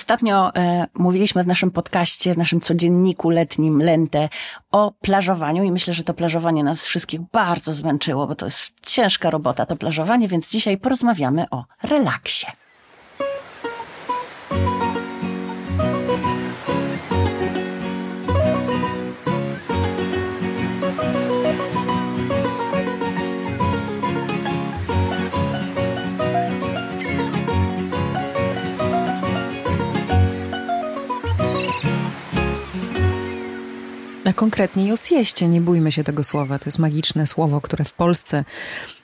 Ostatnio e, mówiliśmy w naszym podcaście, w naszym codzienniku letnim Lente o plażowaniu i myślę, że to plażowanie nas wszystkich bardzo zmęczyło, bo to jest ciężka robota to plażowanie, więc dzisiaj porozmawiamy o relaksie. Konkretniej o sieście, nie bójmy się tego słowa. To jest magiczne słowo, które w Polsce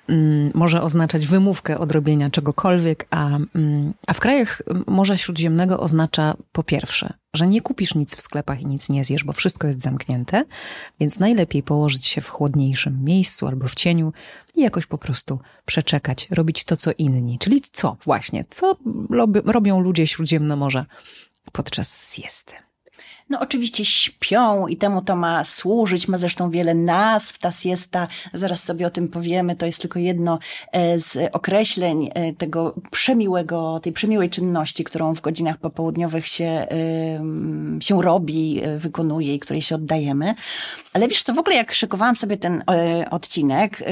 mm, może oznaczać wymówkę odrobienia czegokolwiek, a, mm, a w krajach Morza Śródziemnego oznacza po pierwsze, że nie kupisz nic w sklepach i nic nie zjesz, bo wszystko jest zamknięte, więc najlepiej położyć się w chłodniejszym miejscu albo w cieniu i jakoś po prostu przeczekać, robić to, co inni. Czyli co właśnie, co robią ludzie Śródziemnomorza podczas siesty? No oczywiście śpią i temu to ma służyć, ma zresztą wiele nazw, ta siesta, zaraz sobie o tym powiemy, to jest tylko jedno e, z określeń e, tego przemiłego, tej przemiłej czynności, którą w godzinach popołudniowych się, się robi, e, wykonuje i której się oddajemy. Ale wiesz co, w ogóle jak szykowałam sobie ten odcinek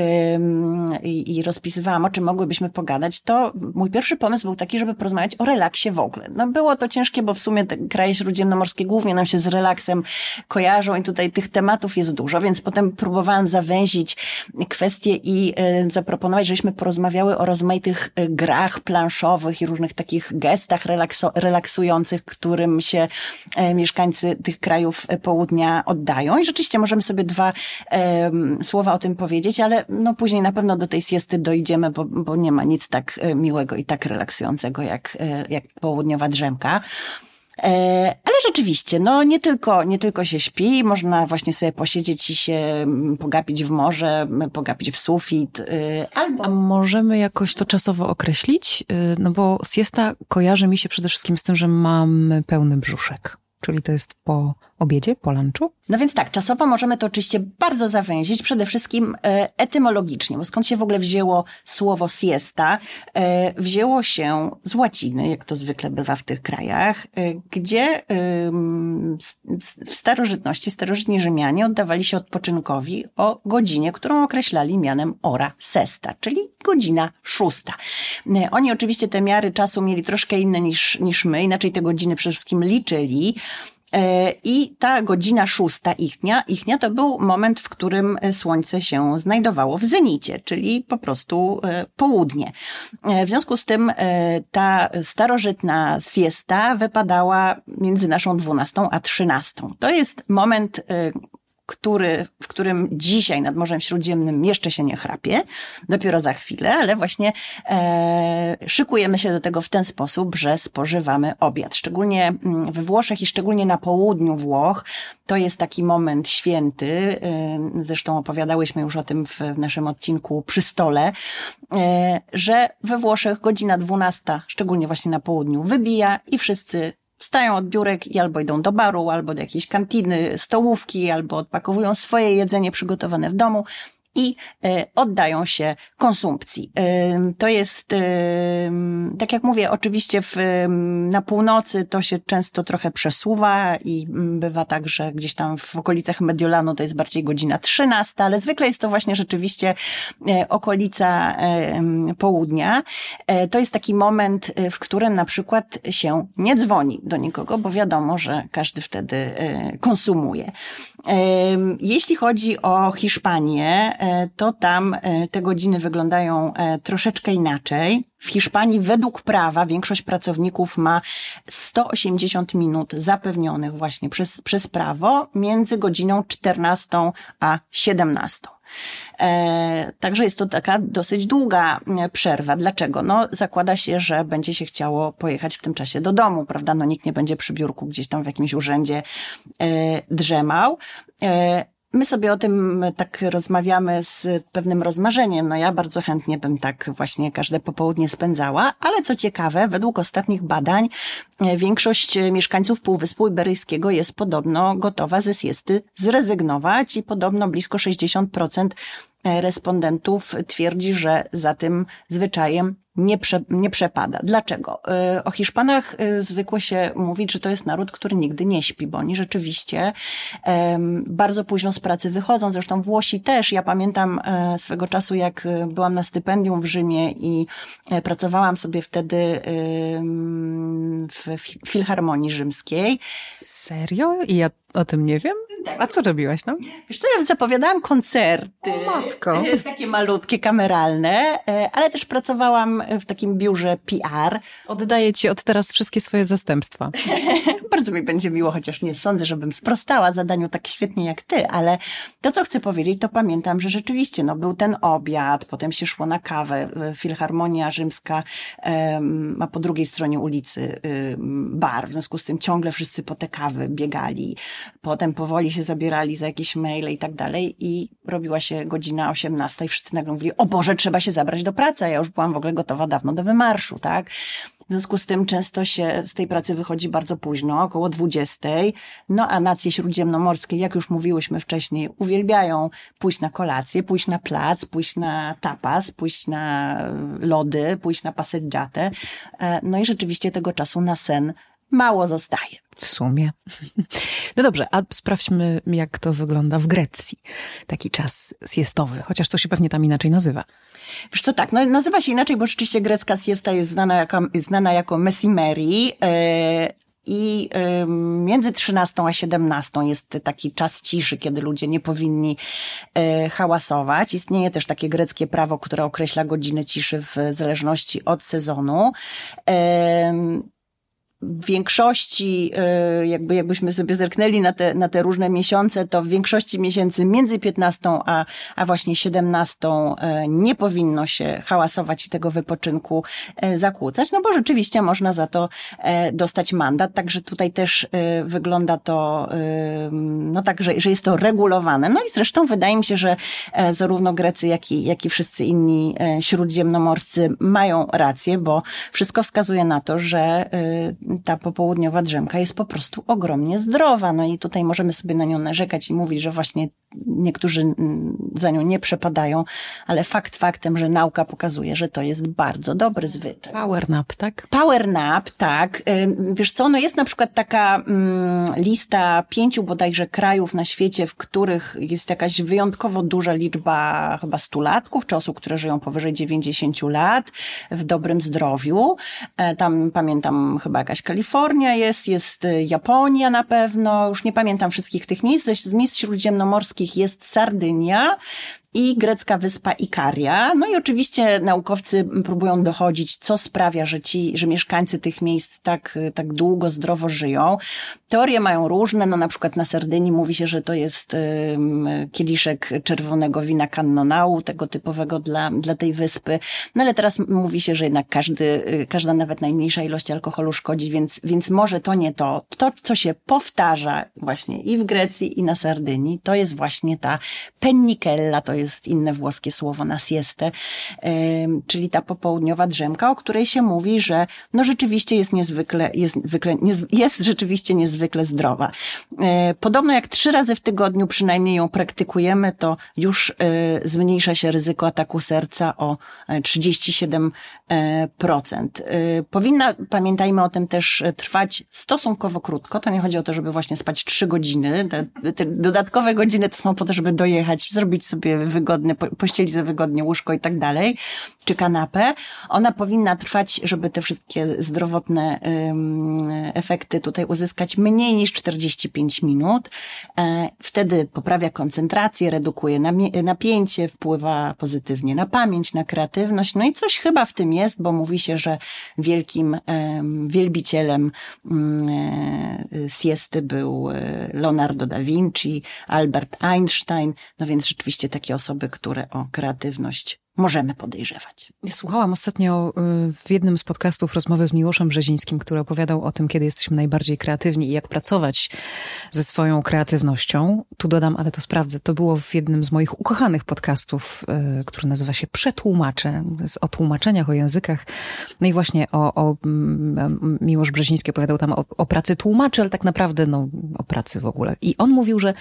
i rozpisywałam, o czym mogłybyśmy pogadać, to mój pierwszy pomysł był taki, żeby porozmawiać o relaksie w ogóle. No było to ciężkie, bo w sumie kraje śródziemnomorskie głównie się z relaksem kojarzą i tutaj tych tematów jest dużo, więc potem próbowałam zawęzić kwestie i y, zaproponować, żebyśmy porozmawiały o rozmaitych y, grach planszowych i różnych takich gestach relaksujących, którym się y, mieszkańcy tych krajów południa oddają. I rzeczywiście możemy sobie dwa słowa o tym powiedzieć, ale no później na pewno do tej siesty dojdziemy, bo, bo nie ma nic tak miłego i tak relaksującego jak, jak południowa drzemka. E, ale rzeczywiście, no nie tylko, nie tylko się śpi, można właśnie sobie posiedzieć i się mm, pogapić w morze, pogapić w sufit, y, albo... A możemy jakoś to czasowo określić? Y, no bo siesta kojarzy mi się przede wszystkim z tym, że mam pełny brzuszek. Czyli to jest po obiedzie, po lunchu? No więc tak, czasowo możemy to oczywiście bardzo zawęzić, przede wszystkim e, etymologicznie, bo skąd się w ogóle wzięło słowo siesta? E, wzięło się z łaciny, jak to zwykle bywa w tych krajach, e, gdzie w starożytności, starożytni Rzymianie oddawali się odpoczynkowi o godzinie, którą określali mianem ora sesta, czyli godzina szósta. Oni oczywiście te miary czasu mieli troszkę inne niż, niż my, inaczej te godziny przede wszystkim liczyli, I ta godzina szósta ichnia, ichnia to był moment, w którym słońce się znajdowało w zenicie, czyli po prostu e, południe. E, w związku z tym ta starożytna siesta wypadała między naszą dwunastą a trzynastą. To jest moment, który, w którym dzisiaj nad Morzem Śródziemnym jeszcze się nie chrapie, dopiero za chwilę, ale właśnie e, szykujemy się do tego w ten sposób, że spożywamy obiad. Szczególnie mm, we Włoszech i szczególnie na południu Włoch to jest taki moment święty. E, zresztą opowiadałyśmy już o tym w, w naszym odcinku przy stole, e, że we Włoszech godzina 12, szczególnie właśnie na południu, wybija i wszyscy wstają od biurek i albo idą do baru, albo do jakiejś kantiny, stołówki, albo odpakowują swoje jedzenie przygotowane w domu i e, oddają się konsumpcji. E, to jest, e, tak jak mówię, oczywiście w, na północy to się często trochę przesuwa i bywa tak, że gdzieś tam w okolicach Mediolanu to jest bardziej godzina 13, ale zwykle jest to właśnie rzeczywiście okolica południa. To jest taki moment, w którym na przykład się nie dzwoni do nikogo, bo wiadomo, że każdy wtedy konsumuje. Jeśli chodzi o Hiszpanię, e, to tam e, te godziny wyglądają e, troszeczkę inaczej. W Hiszpanii według prawa większość pracowników ma 180 minut zapewnionych właśnie przez, przez prawo między godziną 14 a 17. E, także jest to taka dosyć długa e, przerwa. Dlaczego? No, zakłada się, że będzie się chciało pojechać w tym czasie do domu, prawda? No, nikt nie będzie przy biurku gdzieś tam w jakimś urzędzie e, drzemał. My sobie o tym tak rozmawiamy z pewnym rozmarzeniem. No ja bardzo chętnie bym tak właśnie każde popołudnie spędzała, ale co ciekawe, według ostatnich badań większość mieszkańców Półwyspu Iberyjskiego jest podobno gotowa ze siesty zrezygnować i podobno blisko 60% respondentów twierdzi, że za tym zwyczajem nie, prze, nie przepada. Dlaczego? O Hiszpanach zwykło się mówić, że to jest naród, który nigdy nie śpi, bo oni rzeczywiście bardzo późno z pracy wychodzą. Zresztą Włosi też. Ja pamiętam e, swego czasu, jak byłam na stypendium w Rzymie i e, pracowałam sobie wtedy w Filharmonii Rzymskiej. Serio? I ja o tym nie wiem? Tak. A co robiłaś tam? Wiesz co, ja zapowiadałam koncerty. O matko. Takie malutkie, kameralne, e, ale też pracowałam w takim biurze PR. Oddaję ci od teraz wszystkie swoje zastępstwa. Bardzo mi będzie miło, chociaż nie sądzę, żebym sprostała zadaniu tak świetnie jak ty, ale to, co chcę powiedzieć, to pamiętam, że rzeczywiście, no, był ten obiad, potem się szło na kawę. Filharmonia Rzymska um, ma po drugiej stronie ulicy um, bar, w związku z tym ciągle wszyscy po te kawy biegali. Potem powoli się zabierali za jakieś maile i tak dalej i robiła się godzina 18 i wszyscy nagle mówili, o Boże, trzeba się zabrać do pracy, a ja już byłam w ogóle gotowa dawno do wymarszu, tak? W związku z tym często się z tej pracy wychodzi bardzo późno, około 20. No a nacje śródziemnomorskie, jak już mówiłyśmy wcześniej, uwielbiają pójść na kolację, pójść na plac, pójść na tapas, pójść na lody, pójść na passeggiate. E, no i rzeczywiście tego czasu na sen mało zostaje. W sumie. No dobrze, a sprawdźmy, jak to wygląda w Grecji. Taki czas siestowy, chociaż to się pewnie tam inaczej nazywa. Wiesz co, tak, no, nazywa się inaczej, bo rzeczywiście grecka siesta jest znana jako, znana jako messimeri, yy, i y, między 13 a 17 jest taki czas ciszy, kiedy ludzie nie powinni y, hałasować. Istnieje też takie greckie prawo, które określa godziny ciszy w zależności od sezonu. Y, w większości, y, jakby jakbyśmy sobie zerknęli na te, na te różne miesiące, to w większości miesięcy między 15 a, a właśnie 17 y, nie powinno się hałasować i tego wypoczynku y, zakłócać, no bo rzeczywiście można za to dostać mandat, także tutaj też wygląda to no tak, że, że jest to regulowane. No i zresztą wydaje mi się, że zarówno Grecy, jak i, jak i wszyscy inni śródziemnomorscy mają rację, bo wszystko wskazuje na to, że ta popołudniowa drzemka jest po prostu ogromnie zdrowa. No i tutaj możemy sobie na nią narzekać i mówić, że właśnie niektórzy mm, za nią nie przepadają, ale fakt faktem, że nauka pokazuje, że to jest bardzo dobry zwyczaj. Power nap, tak? Power nap, tak. Wiesz co, no jest na przykład taka mm, lista pięciu bodajże krajów na świecie, w których jest jakaś wyjątkowo duża liczba chyba stulatków, czy osób, które żyją powyżej 90 lat w dobrym zdrowiu. E, tam pamiętam chyba jakaś Kalifornia jest, jest y, Japonia na pewno, już nie pamiętam wszystkich tych miejsc. Z miejsc śródziemnomorskich jest Sardynia, i grecka wyspa Ikaria. No i oczywiście naukowcy próbują dochodzić, co sprawia, że ci, że mieszkańcy tych miejsc tak, tak długo, zdrowo żyją. Teorie mają różne, no na przykład na Sardynii mówi się, że to jest kieliszek czerwonego wina cannonau, tego typowego dla, dla tej wyspy. No ale teraz mówi się, że jednak każdy, każda nawet najmniejsza ilość alkoholu szkodzi, więc, więc może to nie to. To, co się powtarza właśnie i w Grecji, i na Sardynii, to jest właśnie ta pennikella, to jest jest inne włoskie słowo na siestę, czyli ta popołudniowa drzemka, o której się mówi, że no rzeczywiście jest niezwykle, jest, zwykle, jest rzeczywiście niezwykle zdrowa. E, podobno jak trzy razy w tygodniu przynajmniej ją praktykujemy, to już e, zmniejsza się ryzyko ataku serca o 37%. E, powinna, pamiętajmy o tym też, trwać stosunkowo krótko. To nie chodzi o to, żeby właśnie spać trzy godziny. Te, te dodatkowe godziny to są po to, żeby dojechać, zrobić sobie wygodne, pościeli za wygodnie łóżko i tak dalej, czy kanapę. Ona powinna trwać, żeby te wszystkie zdrowotne efekty tutaj uzyskać mniej niż 45 minut. E, wtedy poprawia koncentrację, redukuje napięcie, wpływa pozytywnie na pamięć, na kreatywność. No i coś chyba w tym jest, bo mówi się, że wielkim wielbicielem mm, e, siesty był e, Leonardo da Vinci, Albert Einstein, no więc rzeczywiście takie osoby osoby, które o kreatywność możemy podejrzewać. Ja słuchałam ostatnio y, w jednym z podcastów rozmowy z Miłoszem Brzezińskim, który opowiadał o tym, kiedy jesteśmy najbardziej kreatywni i jak pracować ze swoją kreatywnością. Tu dodam, ale to sprawdzę. To było w jednym z moich ukochanych podcastów, y, który nazywa się Przetłumacze, o tłumaczeniach, o językach. No i właśnie o, o Miłosz Brzeziński opowiadał tam o, o pracy tłumaczy, ale tak naprawdę no, o pracy w ogóle. I on mówił, że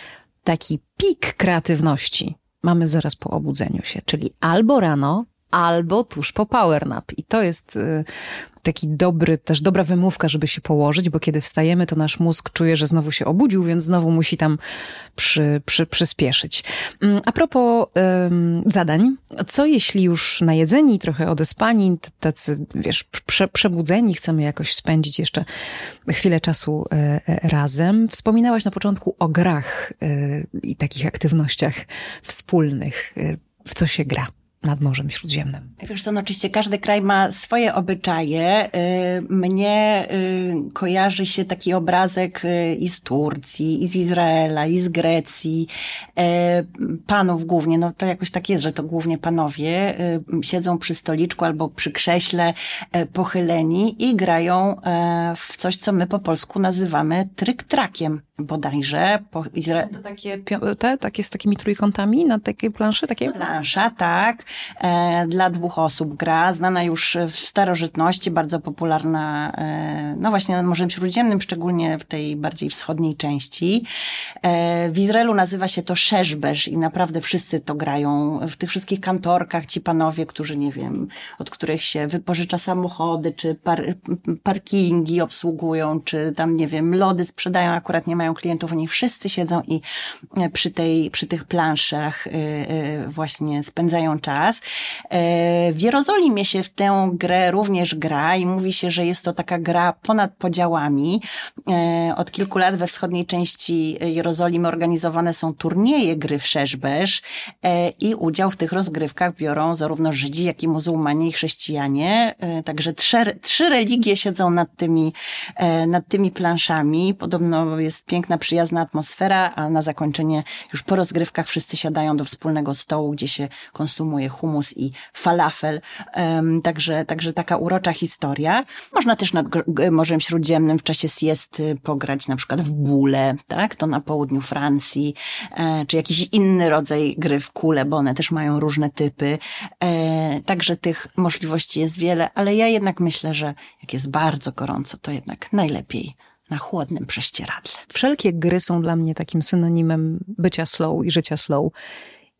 taki pik kreatywności mamy zaraz po obudzeniu się, czyli albo rano, albo tuż po power nap. I to jest y, taki dobry, też dobra wymówka, żeby się położyć, bo kiedy wstajemy, to nasz mózg czuje, że znowu się obudził, więc znowu musi tam przy, przy, przyspieszyć. Mm, a propos um, zadań, co jeśli już najedzeni, trochę odespani, tacy, wiesz, prze, przebudzeni, chcemy jakoś spędzić jeszcze chwilę czasu e, e, razem. Wspominałaś na początku o grach e, i takich aktywnościach wspólnych. E, w co się gra? Nad Morzem Śródziemnym. Wiesz co, no oczywiście każdy kraj ma swoje obyczaje. Y, mnie y, kojarzy się taki obrazek y, i z Turcji, i z Izraela, i z Grecji. Panów głównie, no to jakoś tak jest, że to głównie panowie siedzą przy stoliczku albo przy krześle pochyleni i grają w coś, co my po polsku nazywamy tryk-trakiem bodajże. Po Izra... To takie, te, takie z takimi trójkątami na takiej planszy? Takiej? Plansza, tak. E, dla dwóch osób gra, znana już w starożytności, bardzo popularna, e, no właśnie nad Morzem Śródziemnym, szczególnie w tej bardziej wschodniej części. E, w Izraelu nazywa się to szerzbeż i naprawdę wszyscy to grają. W tych wszystkich kantorkach ci panowie, którzy, nie wiem, od których się wypożycza samochody, czy par parkingi obsługują, czy tam, nie wiem, lody sprzedają, akurat nie mają klientów, oni wszyscy siedzą i e, przy tej, przy tych planszach e, e, właśnie spędzają czas. W Jerozolimie się w tę grę również gra i mówi się, że jest to taka gra ponad podziałami. Od kilku lat we wschodniej części Jerozolimy organizowane są turnieje gry w Szerzbeż i udział w tych rozgrywkach biorą zarówno Żydzi, jak i muzułmanie i chrześcijanie. Także trzy, trzy religie siedzą nad tymi, nad tymi planszami. Podobno jest piękna, przyjazna atmosfera, a na zakończenie już po rozgrywkach wszyscy siadają do wspólnego stołu, gdzie się konsumuje humus i falafel. Um, także, także taka urocza historia. Można też nad Morzem Śródziemnym w czasie siesty pograć na przykład w bóle, tak? To na południu Francji, e, czy jakiś inny rodzaj gry w kule, bo one też mają różne typy. E, także tych możliwości jest wiele, ale ja jednak myślę, że jak jest bardzo gorąco, to jednak najlepiej na chłodnym prześcieradle. Wszelkie gry są dla mnie takim synonimem bycia slow i życia slow.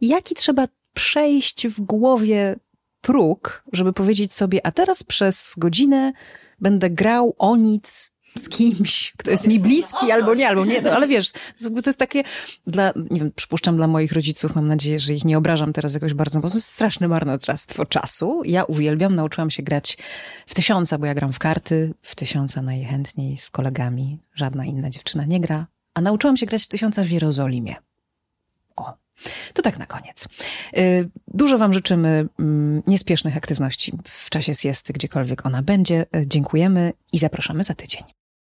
Jaki trzeba przejść w głowie próg, żeby powiedzieć sobie, a teraz przez godzinę będę grał o nic z kimś, kto jest mi bliski, albo nie, albo nie, no, ale wiesz, to jest takie, dla, nie wiem, przypuszczam dla moich rodziców, mam nadzieję, że ich nie obrażam teraz jakoś bardzo, bo to jest straszne marnotrawstwo czasu. Ja uwielbiam, nauczyłam się grać w tysiąca, bo ja gram w karty, w tysiąca najchętniej z kolegami, żadna inna dziewczyna nie gra, a nauczyłam się grać w tysiąca w Jerozolimie. O, to tak na koniec. Y, dużo Wam życzymy mm, niespiesznych aktywności w czasie siesty, gdziekolwiek ona będzie. Y, dziękujemy i zapraszamy za tydzień.